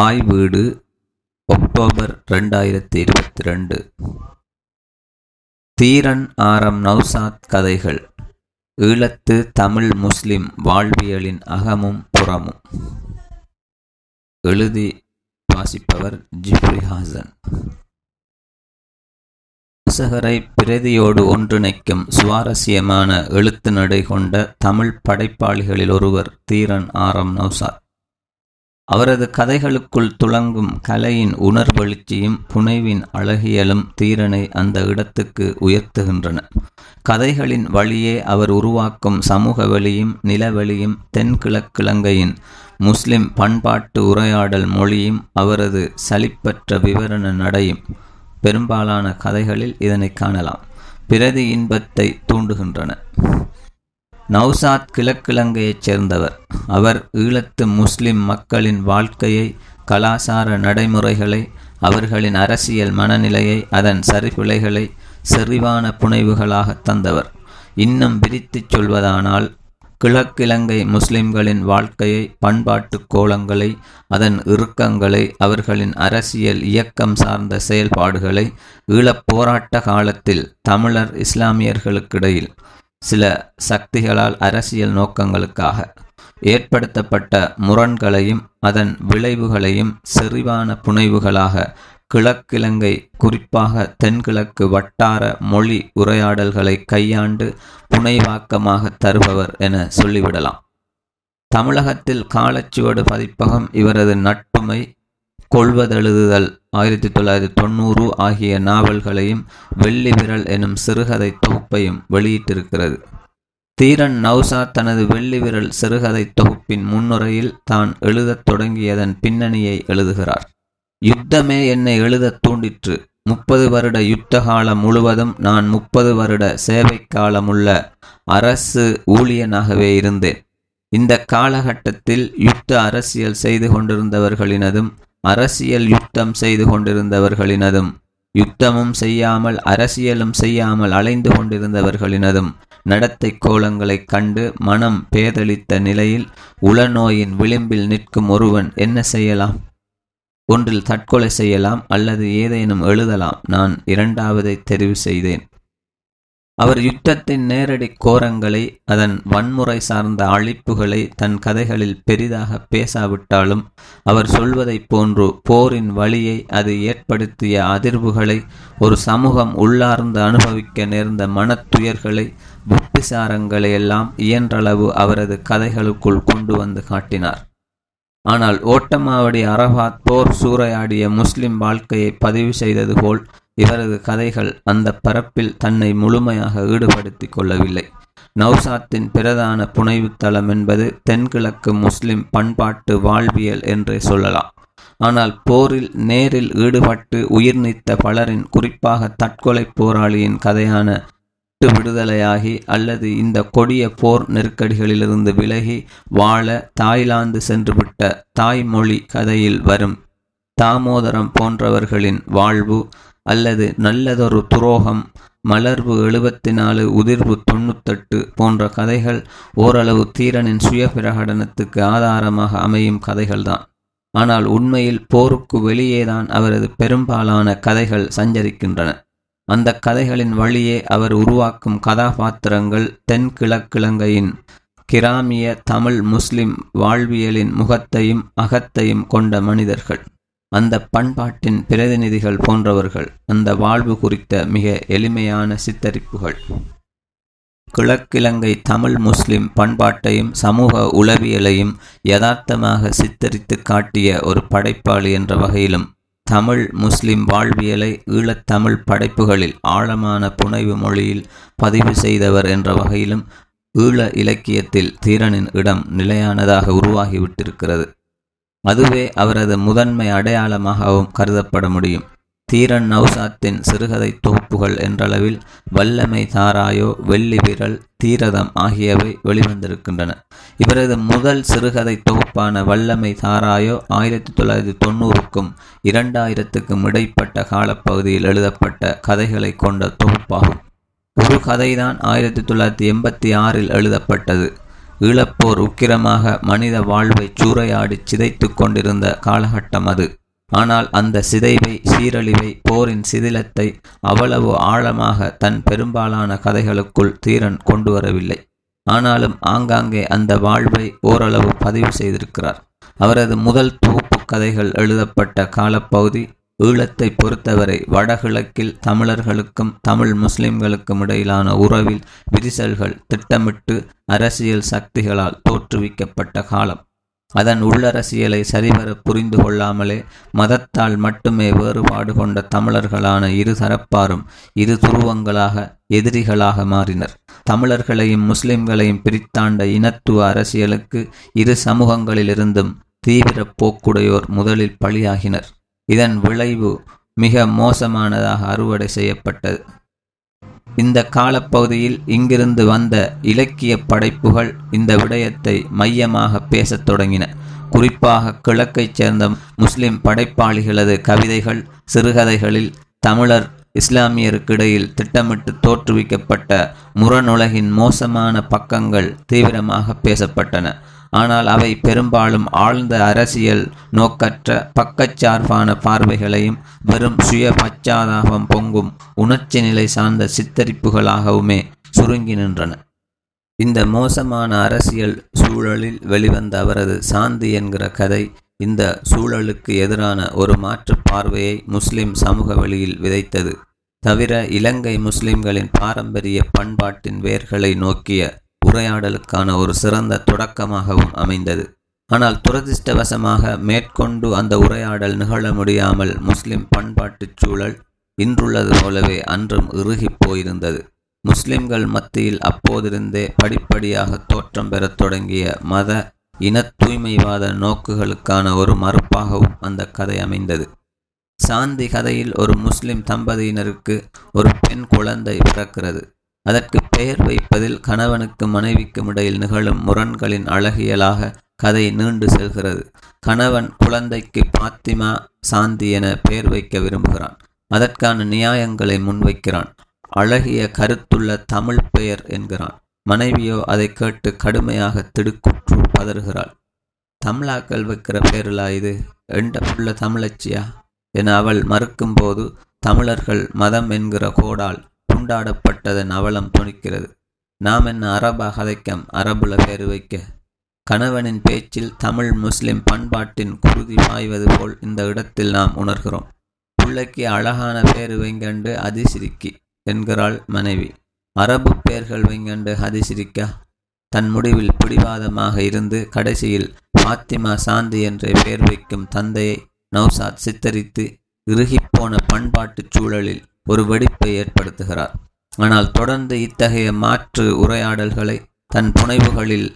தாய் வீடு ஒக்டோபர் ரெண்டாயிரத்தி இருபத்தி ரெண்டு தீரன் ஆரம் நௌசாத் கதைகள். ஈழத்து தமிழ் முஸ்லிம் வாழ்வியலின் அகமும் புறமும். எழுதி வாசிப்பவர் ஜிப்ரி ஹாசன். வாசகரை பிரதியோடு ஒன்றிணைக்கும் சுவாரஸ்யமான எழுத்து நடை கொண்ட தமிழ் படைப்பாளிகளில் ஒருவர் தீரன் ஆரம் நௌசாத். அவரது கதைகளுக்குள் துளங்கும் கலையின் உணர்வெழுச்சியும் புனைவின் அழகியலும் தீரனை அந்த இடத்துக்கு உயர்த்துகின்றன. கதைகளின் வழியே அவர் உருவாக்கும் சமூக வெளியும் நிலவெளியும் தென்கிழக்கிழங்கையின் முஸ்லிம் பண்பாட்டு உரையாடல் மொழியும் அவரது சலிப்பற்ற விவரண நடையும் பெரும்பாலான கதைகளில் இதனை காணலாம். பிரதி இன்பத்தை தூண்டுகின்றன. நௌசாத் கிழக்கிழங்கையைச் சேர்ந்தவர். அவர் ஈழத்து முஸ்லிம் மக்களின் வாழ்க்கையை கலாசார நடைமுறைகளை அவர்களின் அரசியல் மனநிலையை அதன் சரிபிழைகளை செறிவான புனைவுகளாக தந்தவர். இன்னும் விரித்துச் சொல்வதானால் கிழக்கிழங்கை முஸ்லிம்களின் வாழ்க்கையை பண்பாட்டு கோலங்களை அதன் இறுக்கங்களை அவர்களின் அரசியல் இயக்கம் சார்ந்த செயல்பாடுகளை ஈழப் போராட்ட காலத்தில் தமிழர் இஸ்லாமியர்களுக்கிடையில் சில சக்திகளால் அரசியல் நோக்கங்களுக்காக ஏற்படுத்தப்பட்ட முரண்களையும் அதன் விளைவுகளையும் செறிவான புனைவுகளாக கிழக்கிழங்கை குறிப்பாக தென்கிழக்கு வட்டார மொழி உரையாடல்களை கையாண்டு புனைவாக்கமாக தருபவர் என சொல்லிவிடலாம். தமிழகத்தில் காலச்சுவடு பதிப்பகம் இவரது நட்புமை கொள்வதெழுதுதல். ஆயிரத்தி தொள்ளாயிரத்தி தொண்ணூறு ஆகிய நாவல்களையும் வெள்ளி விரல் எனும் சிறுகதை தொகுப்பையும் வெளியிட்டிருக்கிறது. தீரன் நௌசா தனது வெள்ளி விரல் சிறுகதை தொகுப்பின் முன்னுரையில் தான் எழுதத் தொடங்கியதன் பின்னணியை எழுதுகிறார். யுத்தமே என்னை எழுதத் தூண்டிற்று. முப்பது வருட யுத்த காலம் முழுவதும் நான் முப்பது வருட சேவை காலமுள்ள அரசு ஊழியனாகவே இருந்தேன். இந்த காலகட்டத்தில் யுத்த அரசியல் செய்து கொண்டிருந்தவர்களினதும் அரசியல் யுத்தம் செய்து கொண்டிருந்தவர்களினதும் யுத்தமும் செய்யாமல் அரசியலும் செய்யாமல் அலைந்து கொண்டிருந்தவர்களினதும் நடத்தை கோலங்களைக் கண்டு மனம் பேதளித்த நிலையில் உளநோயின் விளிம்பில் நிற்கும் ஒருவன் என்ன செய்யலாம்? ஒன்றில் தற்கொலை செய்யலாம் அல்லது ஏதேனும் எழுதலாம். நான் இரண்டாவதை தெரிவு செய்தேன். அவர் யுத்தத்தின் நேரடி கோரங்களை அதன் வன்முறை சார்ந்த அழிப்புகளை தன் கதைகளில் பெரிதாக பேசாவிட்டாலும் அவர் சொல்வதைப் போன்று போரின் வழியை அது ஏற்படுத்திய அதிர்வுகளை ஒரு சமூகம் உள்ளார்ந்து அனுபவிக்க நேர்ந்த மனத்துயர்களை புத்திசாரங்களை எல்லாம் இயன்றளவு அவரது கதைகளுக்குள் கொண்டு வந்து காட்டினார். ஆனால் ஓட்டமாவடி அரபாத் போர் சூறையாடிய முஸ்லிம் வாழ்க்கையை பதிவு செய்தது போல் இவரது கதைகள் அந்த பரப்பில் தன்னை முழுமையாக ஈடுபடுத்தி கொள்ளவில்லை. நௌசாத்தின் பிரதான புனைவுத்தளம் என்பது தென்கிழக்கு முஸ்லிம் பண்பாட்டு வாழ்வியல் என்றே சொல்லலாம். ஆனால் போரில் நேரில் ஈடுபட்டு உயிர் நீத்த பலரின் குறிப்பாக தற்கொலை போராளியின் கதையான விடுதலையாகி அல்லது இந்த கொடிய போர் நெருக்கடிகளிலிருந்து விலகி வாழ தாய்லாந்து சென்றுவிட்ட தாய்மொழி கதையில் வரும் தாமோதரம் போன்றவர்களின் வாழ்வு அல்லது நல்லதொரு துரோகம் மலர்வு எழுபத்தி நாலு உதிர்வு தொண்ணூத்தெட்டு போன்ற கதைகள் ஓரளவு தீரனின் சுய பிரகடனத்துக்கு ஆதாரமாக அமையும் கதைகள்தான். ஆனால் உண்மையில் போருக்கு வெளியேதான் அவரது பெரும்பாலான கதைகள் சஞ்சரிக்கின்றன. அந்த கதைகளின் வழியே அவர் உருவாக்கும் கதாபாத்திரங்கள் தென்கிழக்கிழங்கையின் கிராமிய தமிழ் முஸ்லிம் வாழ்வியலின் முகத்தையும் அகத்தையும் கொண்ட மனிதர்கள். அந்த பண்பாட்டின் பிரதிநிதிகள் போன்றவர்கள் அந்த வாழ்வு குறித்த மிக எளிமையான சித்தரிப்புகள். கிழக்கிழங்கை தமிழ் முஸ்லிம் பண்பாட்டையும் சமூக உளவியலையும் யதார்த்தமாக சித்தரித்து காட்டிய ஒரு படைப்பாளி என்ற வகையிலும் தமிழ் முஸ்லிம் வாழ்வியலை ஈழத்தமிழ் படைப்புகளில் ஆழமான புனைவு மொழியில் பதிவு செய்தவர் என்ற வகையிலும் ஈழ இலக்கியத்தில் தீரனின் இடம் நிலையானதாக உருவாகிவிட்டிருக்கிறது. அதுவே அவரது முதன்மை அடையாளமாகவும் கருதப்பட முடியும். தீரன் நௌசாத்தின் சிறுகதை தொகுப்புகள் என்றளவில் வல்லமை தாராயோ வெள்ளி விரல் தீரதம் ஆகியவை வெளிவந்திருக்கின்றன. இவரது முதல் சிறுகதை தொகுப்பான வல்லமை தாராயோ ஆயிரத்தி தொள்ளாயிரத்தி தொண்ணூறுக்கும் இரண்டாயிரத்துக்கும் இடைப்பட்ட காலப்பகுதியில் எழுதப்பட்ட கதைகளை கொண்ட தொகுப்பாகும். ஒரு கதைதான் ஆயிரத்தி தொள்ளாயிரத்தி எண்பத்தி ஆறில் எழுதப்பட்டது. ஈழப்போர் உக்கிரமாக மனித வாழ்வை சூறையாடி சிதைத்து கொண்டிருந்த காலகட்டம் அது. ஆனால் அந்த சிதைவை சீரழிவை போரின் சிதிலத்தை அவ்வளவு ஆழமாக தன் பெரும்பாலான கதைகளுக்குள் தீரன் கொண்டு வரவில்லை ஆனாலும் ஆங்காங்கே அந்த வாழ்வை ஓரளவு பதிவு செய்திருக்கிறார். அவரது முதல் தொகுப்பு கதைகள் எழுதப்பட்ட காலப்பகுதி ஈழத்தை பொறுத்தவரை வடகிழக்கில் தமிழர்களுக்கும் தமிழ் முஸ்லிம்களுக்கும் இடையிலான உறவில் விரிசல்கள் திட்டமிட்டு அரசியல் சக்திகளால் தோற்றுவிக்கப்பட்ட காலம். அதன் உள்ளரசியலை சரிவர புரிந்து கொள்ளாமலே மதத்தால் மட்டுமே வேறுபாடு கொண்ட தமிழர்களான இரு தரப்பாரும் இரு துருவங்களாக எதிரிகளாக மாறினர். தமிழர்களையும் முஸ்லிம்களையும் பிரித்தாண்ட இனத்துவ அரசியலுக்கு இரு சமூகங்களிலிருந்தும் தீவிர போக்குடையோர் முதலில் பலியாகினர். இதன் விளைவு மிக மோசமானதாக அறுவடை செய்யப்பட்டது. இந்த காலப்பகுதியில் இங்கிருந்து வந்த இலக்கிய படைப்புகள் இந்த விடயத்தை மையமாக பேசத் தொடங்கின. குறிப்பாக கிழக்கைச் சேர்ந்த முஸ்லிம் படைப்பாளிகளது கவிதைகள் சிறுகதைகளில் தமிழர் இஸ்லாமியருக்கிடையில் திட்டமிட்டு தோற்றுவிக்கப்பட்ட முரணுலகின் மோசமான பக்கங்கள் தீவிரமாக பேசப்பட்டன. ஆனால் அவை பெரும்பாலும் ஆழ்ந்த அரசியல் நோக்கற்ற பக்கச்சார்பான பார்வைகளையும் வெறும் சுய பச்சாதாபம் பொங்கும் உணர்ச்சி நிலை சார்ந்த சித்தரிப்புகளாகவுமே சுருங்கி நின்றன. இந்த மோசமான அரசியல் சூழலில் வெளிவந்த அவரது சாந்தி என்கிற கதை இந்த சூழலுக்கு எதிரான ஒரு மாற்று பார்வையை முஸ்லிம் சமூக வழியில் விதைத்தது. தவிர இலங்கை முஸ்லிம்களின் பாரம்பரிய பண்பாட்டின் வேர்களை நோக்கிய உரையாடலுக்கான ஒரு சிறந்த தொடக்கமாகவும் அமைந்தது. ஆனால் துரதிர்ஷ்டவசமாக மேற்கொண்டு அந்த உரையாடல் நிகழ முடியாமல் முஸ்லிம் பண்பாட்டுச் சூழல் இன்றுள்ளது போலவே அன்றும் இறுகிப் போயிருந்தது. முஸ்லிம்கள் மத்தியில் அப்போதிருந்தே படிப்படியாக தோற்றம் பெறத் தொடங்கிய மத இன தூய்மைவாத நோக்குகளுக்கான ஒரு மறுப்பாகவும் அந்த கதை அமைந்தது. சாந்தி கதையில் ஒரு முஸ்லிம் தம்பதியினருக்கு ஒரு பெண் குழந்தை பிறக்கிறது. அதற்கு பெயர் வைப்பதில் கணவனுக்கு மனைவிக்கும் இடையில் நிகழும் முரண்களின் அழகியலாக கதை நீண்டு செல்கிறது. கணவன் குழந்தைக்கு பாத்திமா சாந்தி என பெயர் வைக்க விரும்புகிறான். அதற்கான நியாயங்களை முன்வைக்கிறான். அழகிய கருத்துள்ள தமிழ் பெயர் என்கிறான். மனைவியோ அதை கேட்டு கடுமையாக திடுக்குற்று பதறுகிறாள். தமிழாக்கள் வைக்கிற பேருலா இது? எண்ட புள்ள தமிழச்சியா? என அவள் மறுக்கும்போது தமிழர்கள் மதம் என்கிற கோடால் துண்டாடப்பட்டதன் அவலம் துணிக்கிறது நாம் என்ன அரபா கதைக்கம் அரபுல பேர் வைக்க? கணவனின் பேச்சில் தமிழ் முஸ்லிம் பண்பாட்டின் குருதி பாய்வது போல் இந்த இடத்தில் நாம் உணர்கிறோம். பிள்ளைக்கு அழகான பேர் வைங்கண்டு அதிசிரிக்கி என்கிறாள் மனைவி. அரபு பேர்கள் வைங்கண்டு அதிசிரிக்கா? தன் முடிவில் பிடிவாதமாக இருந்து கடைசியில் பாத்திமா சாந்தி என்ற பெயர் வைக்கும் தந்தையை நௌசாத் சித்தரித்து இறுகிப்போன பண்பாட்டுச் சூழலில் ஒரு வெடிப்பை ஏற்படுத்துகிறார். ஆனால் தொடர்ந்து இத்தகைய மாற்று உரையாடல்களை தன் புனைவுகளில்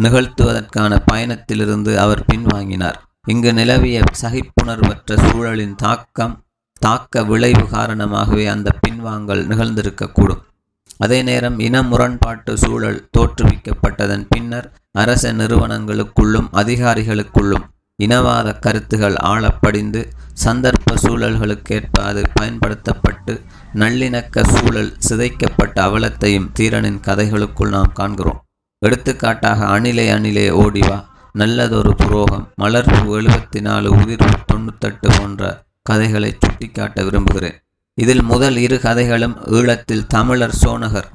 நிகழ்த்துவதற்கான பயணத்திலிருந்து அவர் பின்வாங்கினார். இங்கு நிலவிய சகிப்புணர்வற்ற சூழலின் தாக்கம் தாக்க விளைவு காரணமாகவே அந்த பின்வாங்கல் நிகழ்ந்திருக்கக்கூடும். அதே நேரம் இன முரண்பாட்டு சூழல் தோற்றுவிக்கப்பட்டதன் பின்னர் அரச நிறுவனங்களுக்குள்ளும் அதிகாரிகளுக்குள்ளும் இனவாத கருத்துகள் ஆழப்படிந்து சந்தர்ப்ப சூழல்களுக்கேற்ப அது பயன்படுத்தப்பட்டு நல்லிணக்க சூழல் சிதைக்கப்பட்ட அவலத்தையும் தீரனின் கதைகளுக்குள் நாம் காண்கிறோம். எடுத்துக்காட்டாக அணிலே அணிலே ஓடிவா நல்லதொரு புரோகம். மலர்வு எழுபத்தி நாலு உயிர்வு தொண்ணூத்தெட்டு போன்ற கதைகளை சுட்டிக்காட்ட விரும்புகிறேன். இதில் முதல் இரு கதைகளும் ஈழத்தில் தமிழர் சோனகர்.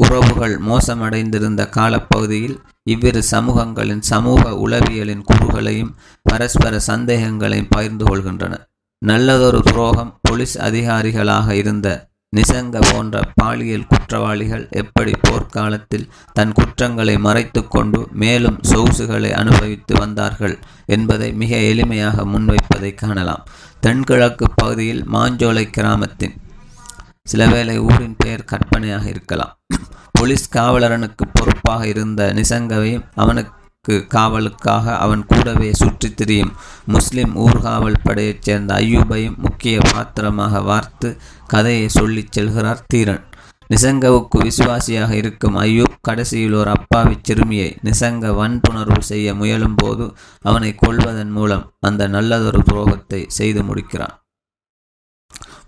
உறவுகள் மோசமடைந்திருந்த காலப்பகுதியில் இவ்விரு சமூகங்களின் சமூக உளவியலின் கூறுகளையும் பரஸ்பர சந்தேகங்களையும் பகிர்ந்து கொள்கின்றன. நல்லதொரு துரோகம் போலீஸ் அதிகாரிகளாக இருந்த நிசங்க போன்ற பாலியல் குற்றவாளிகள் எப்படி போர்க்காலத்தில் தன் குற்றங்களை மறைத்து கொண்டு மேலும் சொகுசுகளை அனுபவித்து வந்தார்கள் என்பதை மிக எளிமையாக முன்வைப்பதை காணலாம். தென்கிழக்கு பகுதியில் மாஞ்சோலை கிராமத்தின் சிலவேளை ஊரின் பெயர் கற்பனையாக இருக்கலாம். போலீஸ் காவலரனுக்கு பொறுப்பாக இருந்த நிசங்கவையும் அவனுக்கு காவலுக்காக அவன் கூடவே சுற்றித் திரியும். முஸ்லிம் ஊர்காவல் படையைச் சேர்ந்த ஐயூபையும் முக்கிய பாத்திரமாக வார்த்து கதையை சொல்லிச் செல்கிறார் தீரன். நிசங்கவுக்கு விசுவாசியாக இருக்கும் ஐயூப் கடைசியில் ஒரு அப்பாவி சிறுமியை நிசங்க வன்புணர்வு செய்ய முயலும் போது அவனை கொள்வதன் மூலம் அந்த நல்லதொரு துரோகத்தை செய்து முடிக்கிறான்.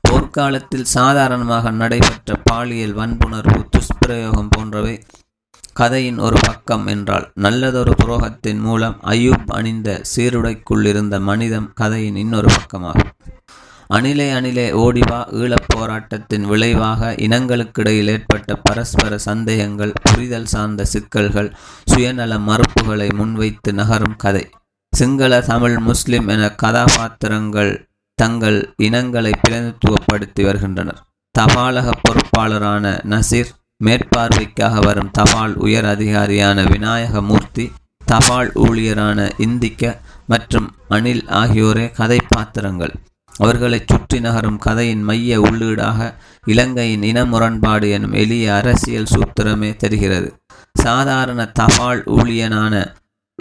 போர்க்காலத்தில் சாதாரணமாக நடைபெற்ற பாலியல் வன்புணர்வு துஷ்பிரயோகம் போன்றவை கதையின் ஒரு பக்கம் என்றால் நல்லதொரு துரோகத்தின் மூலம் அயூப் அணிந்த சீருடைக்குள்ளிருந்த மனிதம் கதையின் இன்னொரு பக்கமாகும். அணிலே அணிலே ஓடிவா ஈழப் போராட்டத்தின் விளைவாக இனங்களுக்கிடையில் ஏற்பட்ட பரஸ்பர சந்தேகங்கள் புரிதல் சார்ந்த சிக்கல்கள் சுயநல மறுப்புகளை முன்வைத்து நகரும் கதை. சிங்கள தமிழ் முஸ்லிம் என கதாபாத்திரங்கள் தங்கள் இனங்களை பிரதித்துவப்படுத்தி வருகின்றனர். தபாலக பொறுப்பாளரான நசீர் மேற்பார்வைக்காக வரும் தபால் உயர் அதிகாரியான விநாயகமூர்த்தி தபால் ஊழியரான இந்திக்க மற்றும் அனில் ஆகியோரே கதை பாத்திரங்கள். அவர்களை சுற்றி நகரும் கதையின் மைய உள்ளீடாக இலங்கையின் இன முரண்பாடு எனும் எளிய அரசியல் சூத்திரமே தெரிகிறது. சாதாரண தபால் ஊழியனான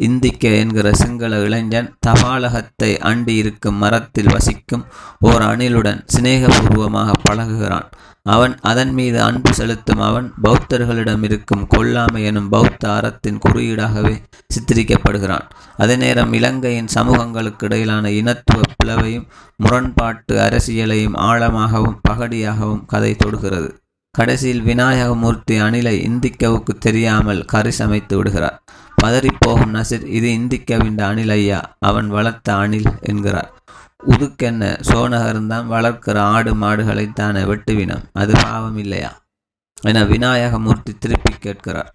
இந்திக்க என்கிற சிங்கள இளைஞன் தபாலகத்தை அண்டி இருக்கும் மரத்தில் வசிக்கும் ஓர் அணிலுடன் சிநேகபூர்வமாக பழகுகிறான். அவன் அதன் மீது அன்பு செலுத்தும் அவன் பௌத்தர்களிடம் இருக்கும் கொல்லாமை எனும் பௌத்த அறத்தின் குறியீடாகவே சித்தரிக்கப்படுகிறான். அதே நேரம் இலங்கையின் சமூகங்களுக்கு இடையிலான இனத்துவ பிளவையும் முரண்பாட்டு அரசியலையும் ஆழமாகவும் பகடியாகவும் கதை தொடுகிறது. கடைசியில் விநாயகமூர்த்தி அணிலை இந்திக்கவுக்கு தெரியாமல் கரிசமைத்து விடுகிறார். பதறிப்போகும் நசீர் இது இந்திக்கவிண்ட அணில் ஐயா அவன் வளர்த்த அணில் என்கிறார். உதுக்கென்ன? சோனகர்தான் வளர்க்கிற ஆடு மாடுகளைத்தானே வெட்டுவினம் அது பாவம் இல்லையா? என விநாயகமூர்த்தி திருப்பி கேட்கிறார்.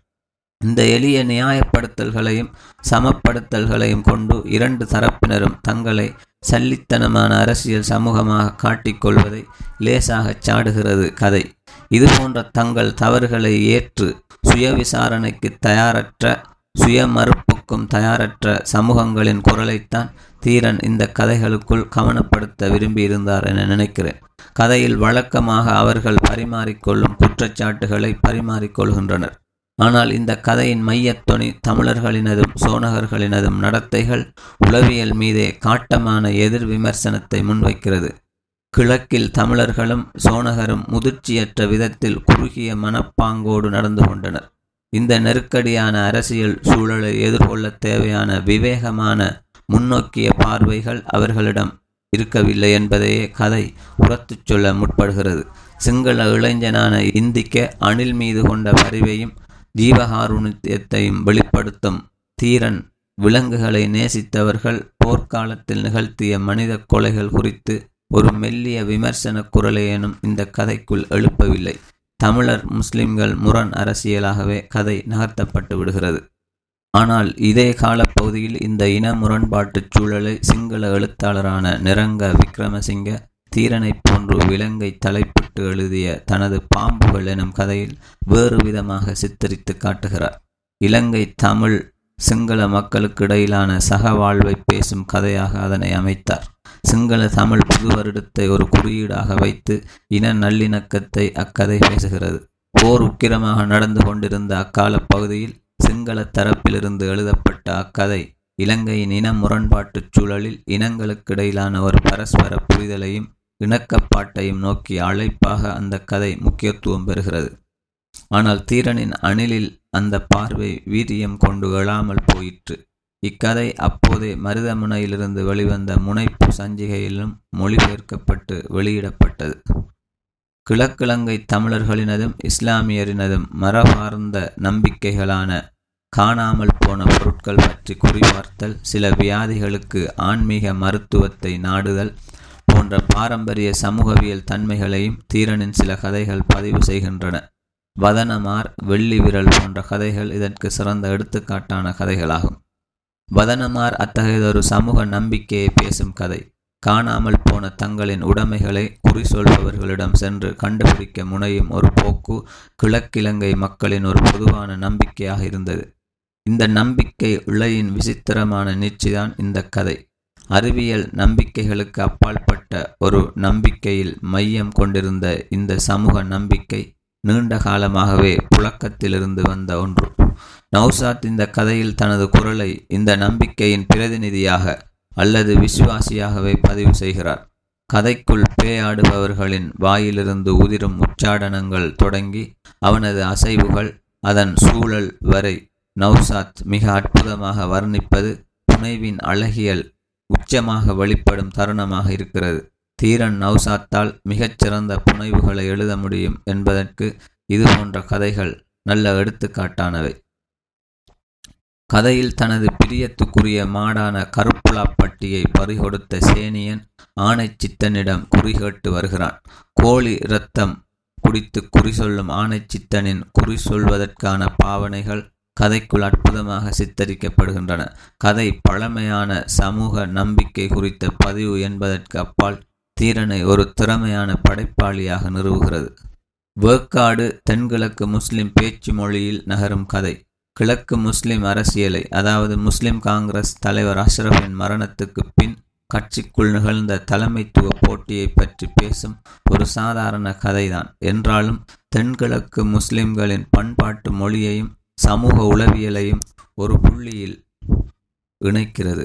இந்த எளிய நியாயப்படுத்தல்களையும் சமப்படுத்தல்களையும் கொண்டு இரண்டு தரப்பினரும் தங்களை சல்லித்தனமான அரசியல் சமூகமாக காட்டிக்கொள்வதை லேசாக சாடுகிறது கதை. இதுபோன்ற தங்கள் தவறுகளை ஏற்று சுய விசாரணைக்கு தயாரற்ற சுய மறுப்புக்கும் தயாரற்ற சமூகங்களின் குரலைத்தான் தீரன் இந்த கதைகளுக்குள் கவனப்படுத்த விரும்பியிருந்தார் என நினைக்கிறேன். கதையில் வழக்கமாக அவர்கள் பரிமாறிக்கொள்ளும் குற்றச்சாட்டுகளை பரிமாறிக்கொள்கின்றனர். ஆனால் இந்த கதையின் மையத்துணி தமிழர்களினதும் சோனகர்களினதும் நடத்தைகள் உளவியல் மீதே காட்டமான எதிர் விமர்சனத்தை முன்வைக்கிறது. கிழக்கில் தமிழர்களும் சோனகரும் முதிர்ச்சியற்ற விதத்தில் குறுகிய மனப்பாங்கோடு நடந்து கொண்டனர். இந்த நெருக்கடியான அரசியல் சூழலை எதிர்கொள்ள தேவையான விவேகமான முன்னோக்கிய பார்வைகள் அவர்களிடம் இருக்கவில்லை என்பதையே கதை உரத்துச் சொல்ல முற்படுகிறது. சிங்கள இளைஞனான இந்திக்க அணில் மீது கொண்ட பரிவையும் ஜீவகாருணியத்தையும் வெளிப்படுத்தும் தீரன் விலங்குகளை நேசித்தவர்கள் போர்க்காலத்தில் நிகழ்த்திய மனித கொலைகள் குறித்து ஒரு மெல்லிய விமர்சன குரலையேனும் இந்த கதைக்குள் எழுப்பவில்லை. தமிழர் முஸ்லிம்கள் முரண் அரசியலாகவே கதை நகர்த்தப்பட்டு விடுகிறது. ஆனால் இதே காலப்பகுதியில் இந்த இன முரண்பாட்டுச் சூழலை சிங்கள எழுத்தாளரான நிரங்க விக்ரமசிங்க தீரனைப் போன்று விலங்கை தலைப்பிட்டு எழுதிய தனது பாம்புகள் எனும் கதையில் வேறு விதமாக சித்தரித்து காட்டுகிறார். இலங்கை தமிழ் சிங்கள மக்களுக்கு இடையிலான சகவாழ்வை பேசும் கதையாக அதனை அமைத்தார். சிங்கள தமிழ் புது வருடத்தை ஒரு குறியீடாக வைத்து இன நல்லிணக்கத்தை அக்கதை பேசுகிறது. போர் உக்கிரமாக நடந்து கொண்டிருந்த அக்கால பகுதியில் சிங்கள தரப்பிலிருந்து எழுதப்பட்ட அக்கதை இலங்கையின் இன முரண்பாட்டுச் சூழலில் இனங்களுக்கிடையிலான ஒரு பரஸ்பர புரிதலையும் இணக்கப்பாட்டையும் நோக்கி அழைப்பாக அந்த கதை முக்கியத்துவம் பெறுகிறது. ஆனால் தீரனின் அணிலில் அந்த பார்வை வீரியம் கொண்டு எழாமல் போயிற்று. இக்கதை அப்போதே மருதமுனையிலிருந்து வெளிவந்த முனைப்பு சஞ்சிகையிலும் மொழிபெயர்க்கப்பட்டு வெளியிடப்பட்டது. கிழக்கிழங்கை தமிழர்களினதும் இஸ்லாமியரினதும் மரபார்ந்த நம்பிக்கைகளான காணாமல் போன பொருட்கள் பற்றி குறிபார்த்தல் சில வியாதிகளுக்கு ஆன்மீக மருத்துவத்தை நாடுதல் போன்ற பாரம்பரிய சமூகவியல் தன்மைகளையும் தீரனின் சில கதைகள் பதிவு செய்கின்றன. வதனமார் வெள்ளி விரல் போன்ற கதைகள் இதற்கு சிறந்த எடுத்துக்காட்டான கதைகளாகும். வதனமார் அத்தகையதொரு சமூக நம்பிக்கையை பேசும் கதை. காணாமல் போன தங்களின் உடைமைகளை குறி சொல்பவர்களிடம் சென்று கண்டுபிடிக்க முனையும் ஒரு போக்கு கிழக்கிழங்கை மக்களின் ஒரு பொதுவான நம்பிக்கையாக இருந்தது. இந்த நம்பிக்கை இழையின் விசித்திரமான நீச்சிதான் இந்த கதை. அறிவியல் நம்பிக்கைகளுக்கு அப்பாற்பட்ட ஒரு நம்பிக்கையில் மையம் கொண்டிருந்த இந்த சமூக நம்பிக்கை நீண்ட காலமாகவே புழக்கத்திலிருந்து வந்த ஒன்று. நௌசாத் இந்த கதையில் தனது குரலை இந்த நம்பிக்கையின் பிரதிநிதியாக அல்லது விசுவாசியாகவே பதிவு செய்கிறார். கதைக்குள் பேயாடுபவர்களின் வாயிலிருந்து உதிரும் உச்சாடனங்கள் தொடங்கி அவனது அசைவுகள் அதன் சூழல் வரை நௌசாத் மிக அற்புதமாக வர்ணிப்பது புனைவின் அழகியல் உச்சமாக வெளிப்படும் தருணமாக இருக்கிறது. தீரன் நௌசாத்தால் மிகச்சிறந்த புனைவுகளை எழுத முடியும் என்பதற்கு இது போன்ற கதைகள் நல்ல எடுத்துக்காட்டானவை. கதையில் தனது பிரியத்துக்குரிய மாடான கருப்புலாப்பட்டியை பறிகொடுத்த சேனியன் ஆணை சித்தனிடம் குறிகேட்டு வருகிறான். கோழி இரத்தம் குடித்து குறி சொல்லும் ஆணை சித்தனின் குறி சொல்வதற்கான பாவனைகள் கதைக்குள் அற்புதமாக சித்தரிக்கப்படுகின்றன. கதை பழமையான சமூக நம்பிக்கை குறித்த பதிவு என்பதற்கு அப்பால் தீரனை ஒரு திறமையான படைப்பாளியாக நிறுவுகிறது. வேக்காடு தென்கிழக்கு முஸ்லிம் பேச்சு மொழியில் நகரும் கதை. கிழக்கு முஸ்லிம் அரசியலை அதாவது முஸ்லிம் காங்கிரஸ் தலைவர் அஷ்ரஃபின் மரணத்துக்கு பின் கட்சிக்குள் நிகழ்ந்த தலைமைத்துவ போட்டியை பற்றி பேசும் ஒரு சாதாரண கதைதான். என்றாலும் தென்கிழக்கு முஸ்லிம்களின் பண்பாட்டு மொழியையும் சமூக உளவியலையும் ஒரு புள்ளியில் இணைக்கிறது.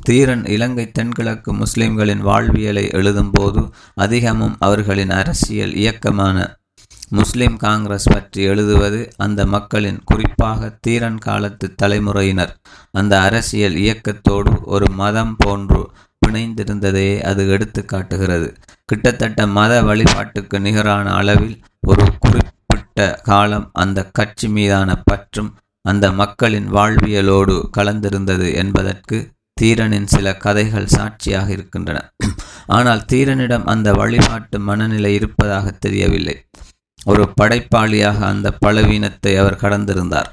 தீரன் இலங்கை தென்கிழக்கு முஸ்லிம்களின் வாழ்வியலை எழுதும்போது அதிகமும் அவர்களின் அரசியல் இயக்கமான முஸ்லிம் காங்கிரஸ் பற்றி எழுதுவது அந்த மக்களின் குறிப்பாக தீரன் காலத்து தலைமுறையினர். அந்த அரசியல் இயக்கத்தோடு ஒரு மதம் போன்று பிணைந்திருந்ததையே அது எடுத்து காட்டுகிறது. கிட்டத்தட்ட மத வழிபாட்டுக்கு நிகரான அளவில் ஒரு குறிப்பிட்ட காலம் அந்த கட்சி மீதான பற்றும் அந்த மக்களின் வாழ்வியலோடு கலந்திருந்தது என்பதற்கு தீரனின் சில கதைகள் சாட்சியாக இருக்கின்றன. ஆனால் தீரனிடம் அந்த வழிபாட்டு மனநிலை இருப்பதாக தெரியவில்லை. ஒரு படைப்பாளியாக அந்த பலவீனத்தை அவர் கடந்திருந்தார்.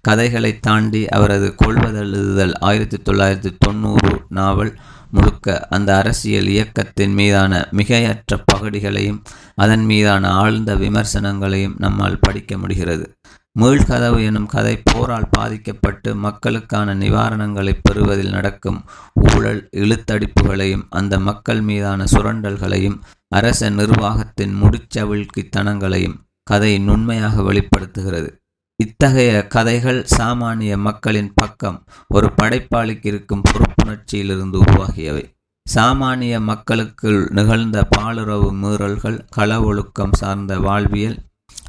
கதைகளை தாண்டி அவரது கொள்வதெழுதுதல் ஆயிரத்தி தொள்ளாயிரத்தி தொண்ணூறு நாவல் முழுக்க அந்த அரசியல் இயக்கத்தின் மீதான மிகையற்ற பகடிகளையும் அதன் மீதான ஆழ்ந்த விமர்சனங்களையும் நம்மால் படிக்க முடிகிறது. மீள்கதவு எனும் கதை போரால் பாதிக்கப்பட்டு மக்களுக்கான நிவாரணங்களை பெறுவதில் நடக்கும் ஊழல் இழுத்தடிப்புகளையும் அந்த மக்கள் மீதான சுரண்டல்களையும் அரச நிர்வாகத்தின் முடிச்சவிழ்கித்தனங்களையும் கதை நுண்மையாக வெளிப்படுத்துகிறது. இத்தகைய கதைகள் சாமானிய மக்களின் பக்கம் ஒரு படைப்பாளிக்கு இருக்கும் பொறுப்புணர்ச்சியிலிருந்து உருவாகியவை. சாமானிய மக்களுக்குள் நிகழ்ந்த பாலுறவு மீறல்கள் கள ஒழுக்கம் சார்ந்த வாழ்வியல்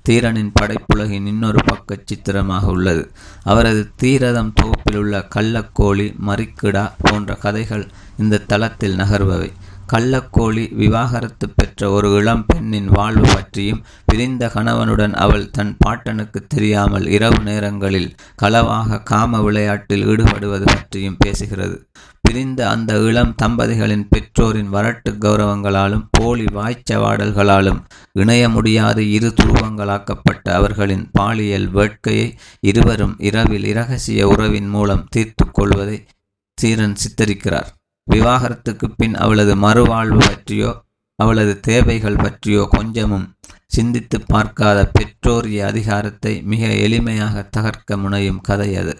தீரனின் படைப்புலகின் இன்னொரு பக்க சித்திரமாக உள்ளது. அவரது தீரதம் தொகுப்பிலுள்ள கள்ளக்கோழி மறிக்கிடா போன்ற கதைகள் இந்த தளத்தில் நகர்பவை. கள்ளக்கோழி விவாகரத்து பெற்ற ஒரு இளம் பெண்ணின் வாழ்வு பற்றியும் பிரிந்த கணவனுடன் அவள் தன் பாட்டனுக்கு தெரியாமல் இரவு நேரங்களில் களவாக காம விளையாட்டில் ஈடுபடுவது பற்றியும் பேசுகிறது. பிரிந்த அந்த இளம் தம்பதிகளின் பெற்றோரின் வரட்டு கௌரவங்களாலும் போலி வாய்ச்சவாடல்களாலும் இணைய முடியாத இரு துருவங்களாக்கப்பட்ட அவர்களின் பாலியல் வேட்கையை இருவரும் இரவில் இரகசிய உறவின் மூலம் தீர்த்து கொள்வதை சீரன் சித்தரிக்கிறார். விவாகரத்துக்கு பின் அவளது மறுவாழ்வு பற்றியோ அவளது தேவைகள் பற்றியோ கொஞ்சமும் சிந்தித்து பார்க்காத பெற்றோரிய அதிகாரத்தை மிக எளிமையாக தகர்க்க முனையும் கதை அது.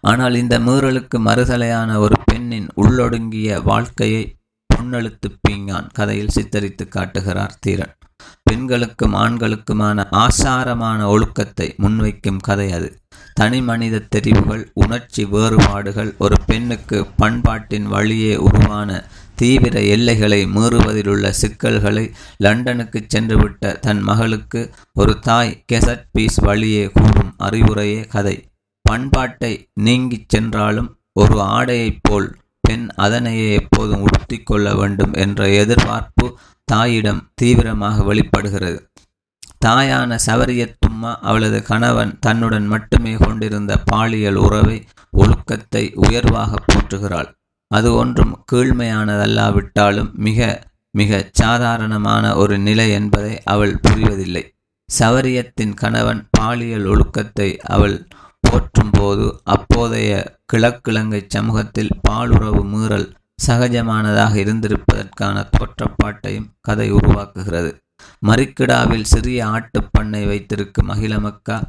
ஆனால் இந்த மீறலுக்கு மறுதலையான ஒரு பெண்ணின் உள்ளொடுங்கிய வாழ்க்கையை பொன்னெழுத்து பீங்கான் கதையில் சித்தரித்து காட்டுகிறார் தீரன். பெண்களுக்கும் ஆண்களுக்குமான ஆசாரமான ஒழுக்கத்தை முன்வைக்கும் கதை அது. தனி மனித தெரிவுகள் உணர்ச்சி வேறுபாடுகள் ஒரு பெண்ணுக்கு பண்பாட்டின் வழியே உருவான தீவிர எல்லைகளை மீறுவதிலுள்ள சிக்கல்களை லண்டனுக்கு சென்றுவிட்ட தன் மகளுக்கு ஒரு தாய் கெசட் பீஸ் வழியே கூறும் அறிவுரையே கதை. பண்பாட்டை நீங்கிச் சென்றாலும் ஒரு ஆடையைப் போல் பெண் அதனையே எப்போதும் உடுத்திக் கொள்ள வேண்டும் என்ற எதிர்பார்ப்பு தாயிடம் தீவிரமாக வெளிப்படுகிறது. தாயான சவரியத் அம்மா அவளது கணவன் தன்னுடன் மட்டுமே கொண்டிருந்த பாலியல் உறவை ஒழுக்கத்தை உயர்வாக போற்றுகிறாள். அது ஒன்றும் கீழ்மையானதல்லாவிட்டாலும் மிக மிக சாதாரணமான ஒரு நிலை என்பதை அவள் புரிவதில்லை. சவரியத்தின் கணவன் பாலியல் ஒழுக்கத்தை அவள் போற்றும் போது அப்போதைய கிழக்கிழங்கை சமூகத்தில் பாலுறவு மீறல் சகஜமானதாக இருந்திருப்பதற்கான தோற்றப்பாட்டையும் கதை உருவாக்குகிறது. மறிக்கிடாவில் சிறிய ஆட்டுப்பண்ணை வைத்திருக்கும் அகிலமக்கா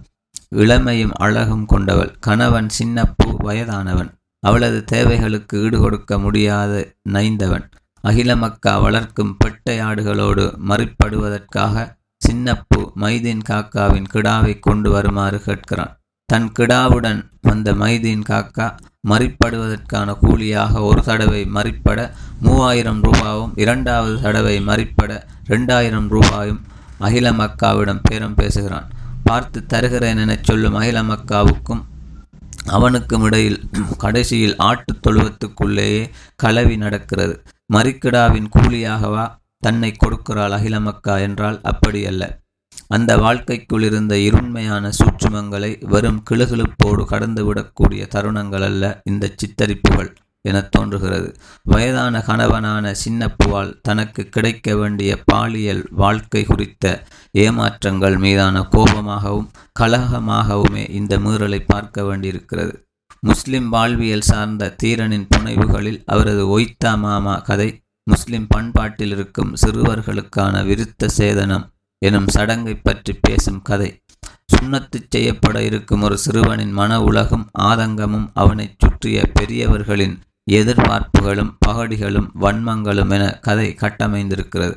இளமையும் அழகும் கொண்டவள். கணவன் சின்னப்பு வயதானவன். அவளது தேவைகளுக்கு ஈடுகொடுக்க முடியாத நைந்தவன். அகிலமக்கா வளர்க்கும் பெட்டை ஆடுகளோடு மறிப்படுவதற்காக சின்னப்பு மைதீன் காக்காவின் கிடாவை கொண்டு வருமாறு கேட்கிறான். தன் கிடாவுடன் வந்த மைதீன் காக்கா மறிப்படுவதற்கான கூலியாக ஒரு தடவை மறிப்பட மூவாயிரம் ரூபாவும் இரண்டாவது தடவை மறிப்பட ரெண்டாயிரம் ரூபாயும் அகிலமக்காவிடம் பேரம் பேசுகிறான். பார்த்து தருகிறேன் எனச் சொல்லும் அகிலமக்காவுக்கும் அவனுக்கும் இடையில் கடைசியில் ஆட்டுத் தொழுவத்துக்குள்ளேயே கலவி நடக்கிறது. மறிக்கிடாவின் கூலியாகவா தன்னை கொடுக்கிறாள் அகிலமக்கா என்றால் அப்படியல்ல அந்த வாழ்க்கைக்குள் இருந்த இருண்மையான சூட்சுமங்களை வெறும் கிளுகிழுப்போடு கடந்துவிடக்கூடிய தருணங்கள் அல்ல இந்த சித்தரிப்புகள் எனத் தோன்றுகிறது. வயதான கணவனான சின்னப்புவால் தனக்கு கிடைக்க வேண்டிய பாலியல் வாழ்க்கை குறித்த ஏமாற்றங்கள் மீதான கோபமாகவும் கலகமாகவுமே இந்த மீறலை பார்க்க வேண்டியிருக்கிறது. முஸ்லிம் வாழ்வியல் சார்ந்த தீரனின் புனைவுகளில் அவரது ஒய்த்தா மாமா கதை முஸ்லிம் பண்பாட்டில் இருக்கும் சிறுவர்களுக்கான விருத்த சேதனம் எனும் சடங்கை பற்றி பேசும் கதை. சுண்ணத்து செய்யப்பட இருக்கும் ஒரு சிறுவனின் மன உலகம் ஆதங்கமும் அவனைச் சுற்றிய பெரியவர்களின் எதிர்பார்ப்புகளும் பகடிகளும் வன்மங்களும் என கதை கட்டமைந்திருக்கிறது.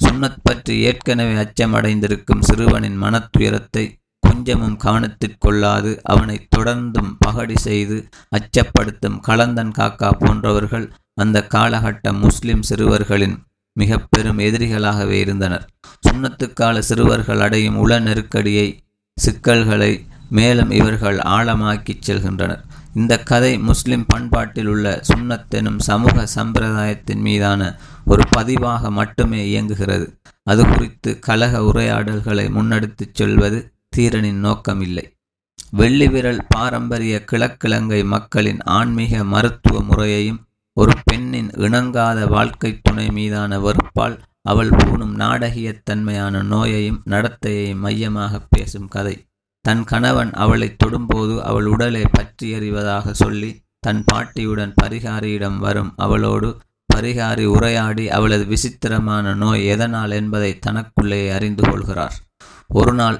சுண்ணத் பற்றி ஏற்கனவே அச்சமடைந்திருக்கும் சிறுவனின் மனத்துயரத்தை கொஞ்சமும் கவனத்திற்கொள்ளாது அவனை தொடர்ந்தும் பகடி செய்து அச்சப்படுத்தும் கலந்தன் காக்கா போன்றவர்கள் அந்த காலகட்ட முஸ்லிம் சிறுவர்களின் மிக பெரும் எதிரிகளாகவே இருந்தனர். சுண்ணத்துக்கால சிறுவர்கள் அடையும் உள நெருக்கடியை சிக்கல்களை மேலும் இவர்கள் ஆழமாக்கிச் செல்கின்றனர். இந்த கதை முஸ்லிம் பண்பாட்டில் உள்ள சுண்ணத்தெனும் சமூக சம்பிரதாயத்தின் மீதான ஒரு பதிவாக மட்டுமே இயங்குகிறது. அது குறித்து கலக உரையாடல்களை முன்னெடுத்துச் செல்வது தீரனின் நோக்கமில்லை. வெள்ளி விரல் பாரம்பரிய கிழக்கிழங்கை மக்களின் ஆன்மீக மருத்துவ முறையையும் ஒரு பெண்ணின் இணங்காத வாழ்க்கை துணை மீதான வெறுப்பால் அவள் பூணும் நாடகியத்தன்மையான நோயையும் நடத்தையையும் மையமாக பேசும் கதை. தன் கணவன் அவளை தொடும்போது அவள் உடலை பற்றி எறிவதாக சொல்லி தன் பாட்டியுடன் பரிகாரியிடம் வரும் அவளோடு பரிகாரி உரையாடி அவளது விசித்திரமான நோய் எதனால் என்பதை தனக்குள்ளே அறிந்து கொள்கிறார். ஒருநாள்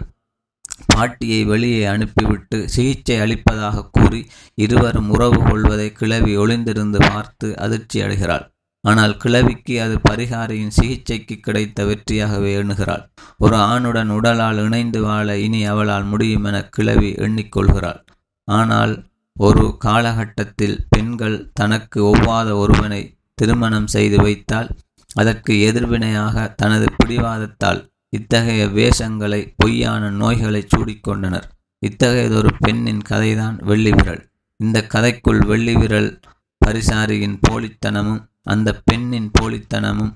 பாட்டியை வெளியே அனுப்பிவிட்டு சிகிச்சை அளிப்பதாக கூறி இருவரும் உறவு கொள்வதை கிழவி ஒளிந்திருந்து பார்த்து அதிர்ச்சி அடைகிறாள். ஆனால் கிழவிக்கு அது பரிகாரியின் சிகிச்சைக்கு கிடைத்த வெற்றியாகவே எண்ணுகிறாள். ஒரு ஆணுடன் உடலால் இணைந்து வாழ இனி அவளால் முடியும் என கிழவி எண்ணிக்கொள்கிறாள். ஆனால் ஒரு காலகட்டத்தில் பெண்கள் தனக்கு ஒவ்வாத ஒருவனை திருமணம் செய்து வைத்தால் அதற்கு எதிர்வினையாக தனது பிடிவாதத்தால் இத்தகைய வேஷங்களை பொய்யான நோய்களை சூடிக்கொண்டனர். இத்தகையதொரு பெண்ணின் கதைதான் வெள்ளிவிரல். இந்த கதைக்குள் வெள்ளிவிரல் பரிசாரியின் போலித்தனமும் அந்த பெண்ணின் போலித்தனமும்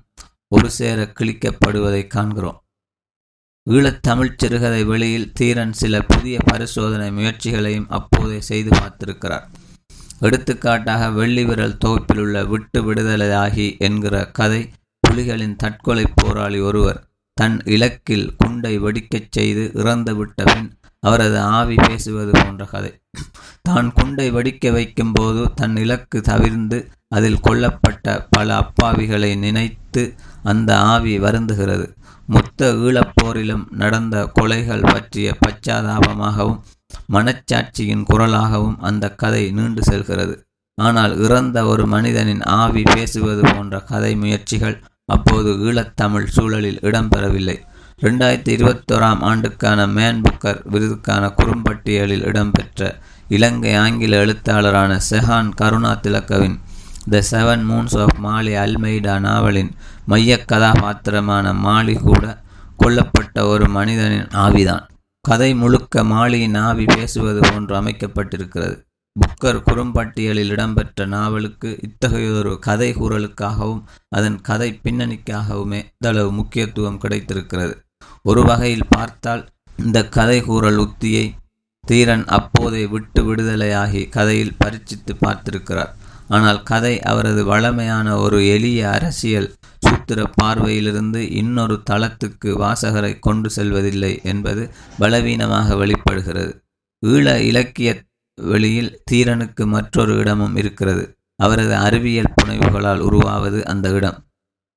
ஒரு சேர கிழிக்கப்படுவதை காண்கிறோம் ஈழத்தமிழ் சிறுகதை வெளியில் தீரன் சில புதிய பரிசோதனை முயற்சிகளையும் அப்போதே செய்து பார்த்திருக்கிறார். எடுத்துக்காட்டாக வெள்ளி விரல் தொகுப்பில் உள்ள விட்டு விடுதலையாகி என்கிற கதை புலிகளின் தற்கொலை போராளி ஒருவர் தன் இலக்கில் குண்டை வெடிக்கச் செய்து இறந்துவிட்ட பின் அவரது ஆவி பேசுவது போன்ற கதை. தான் குண்டை வெடிக்க வைக்கும்போது தன் இலக்கு தவிர்ந்து அதில் கொல்லப்பட்ட பல அப்பாவிகளை நினைத்து அந்த ஆவி வருந்துகிறது. மொத்த ஈழப்போரிலும் நடந்த கொலைகள் பற்றிய பச்சாதாபமாகவும் மனச்சாட்சியின் குரலாகவும் அந்த கதை நீண்டு செல்கிறது. ஆனால் இறந்த ஒரு மனிதனின் ஆவி பேசுவது போன்ற கதை முயற்சிகள் அப்போது ஈழத்தமிழ் சூழலில் இடம்பெறவில்லை. ரெண்டாயிரத்தி இருபத்தோராம் ஆண்டுக்கான மேன் புக்கர் விருதுக்கான குறும்பட்டியலில் இடம்பெற்ற இலங்கை ஆங்கில எழுத்தாளரான Shehan Karuna திலக்கவின் the seven moons of Maali Almeida நாவலின் மைய கதாபாத்திரமான மாலி கூட கொல்லப்பட்ட ஒரு மனிதனின் ஆவிதான். கதை முழுக்க மாலியின் ஆவி பேசுவது போன்று அமைக்கப்பட்டிருக்கிறது. புக்கர் குறும்பட்டியலில் இடம்பெற்ற நாவலுக்கு இத்தகையொரு கதை கூறலுக்காகவும் அதன் கதை பின்னணிக்காகவுமே இந்தளவு முக்கியத்துவம் கிடைத்திருக்கிறது. ஒரு வகையில் பார்த்தால் இந்த கதை கூறல் உத்தியை தீரன் அப்போதே விட்டு விடுதலையாகி கதையில் பரீட்சித்து பார்த்திருக்கிறார். ஆனால் கதை அவரது வளமையான ஒரு எளிய அரசியல் சூத்திர பார்வையிலிருந்து இன்னொரு தளத்துக்கு வாசகரை கொண்டு செல்வதில்லை என்பது பலவீனமாக வெளிப்படுகிறது. ஈழ இலக்கிய வெளியில் தீரனுக்கு மற்றொரு இடமும் இருக்கிறது. அவரது அறிவியல் புனைவுகளால் உருவாவது அந்த இடம்.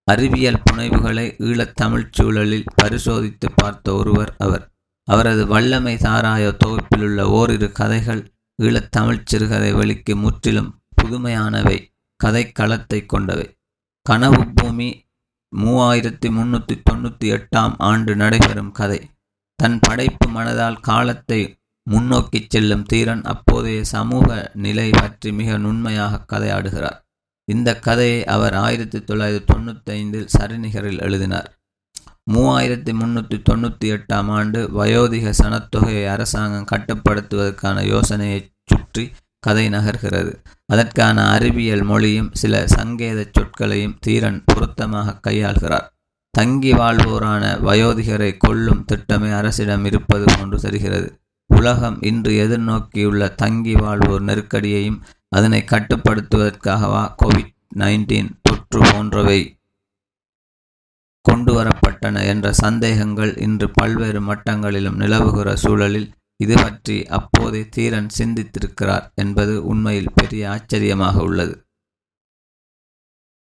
அறிவியல் புனைவுகளை ஈழத்தமிழ்ச் சூழலில் பரிசோதித்து பார்த்த ஒருவர் அவர். அவரது வல்லமை சாராய தொகுப்பிலுள்ள ஓரிரு கதைகள் ஈழத்தமிழ்ச் சிறுகதை வெளிக்கு முற்றிலும் புதுமையானவை கதைக்களத்தை கொண்டவை. கனவு பூமி மூவாயிரத்தி முன்னூற்றி தொண்ணூற்றி எட்டாம் ஆண்டு நடைபெறும் கதை. தன் படைப்பு மனதால் காலத்தை முன்னோக்கிச் செல்லும் தீரன் அப்போதைய சமூக நிலை பற்றி மிக நுண்மையாக கதையாடுகிறார். இந்த கதையை அவர் ஆயிரத்தி தொள்ளாயிரத்தி தொண்ணூற்றி ஐந்தில் சரிநிகரில் எழுதினார். மூவாயிரத்தி முன்னூற்றி தொண்ணூற்றி எட்டாம் ஆண்டு வயோதிக சனத்தொகையை அரசாங்கம் கட்டுப்படுத்துவதற்கான யோசனையை சுற்றி கதை நகர்கிறது. அதற்கான அறிவியல் மொழியும் சில சங்கேத சொற்களையும் தீரன் பொருத்தமாக கையாள்கிறார். தங்கி வாழ்வோரான வயோதிகரை கொல்லும் திட்டமே அரசிடம் இருப்பது போன்று தெரிகிறது. உலகம் இன்று எதிர்நோக்கியுள்ள தங்கி வாழ்வோர் நெருக்கடியையும் அதனை கட்டுப்படுத்துவதற்காகவா கோவிட் நைன்டீன் தொற்று போன்றவை கொண்டு வரப்பட்டன என்ற சந்தேகங்கள் இன்று பல்வேறு மட்டங்களிலும் நிலவுகிற சூழலில் இது பற்றி அப்போதே தீரன் சிந்தித்திருக்கிறார் என்பது உண்மையில் பெரிய ஆச்சரியமாக உள்ளது.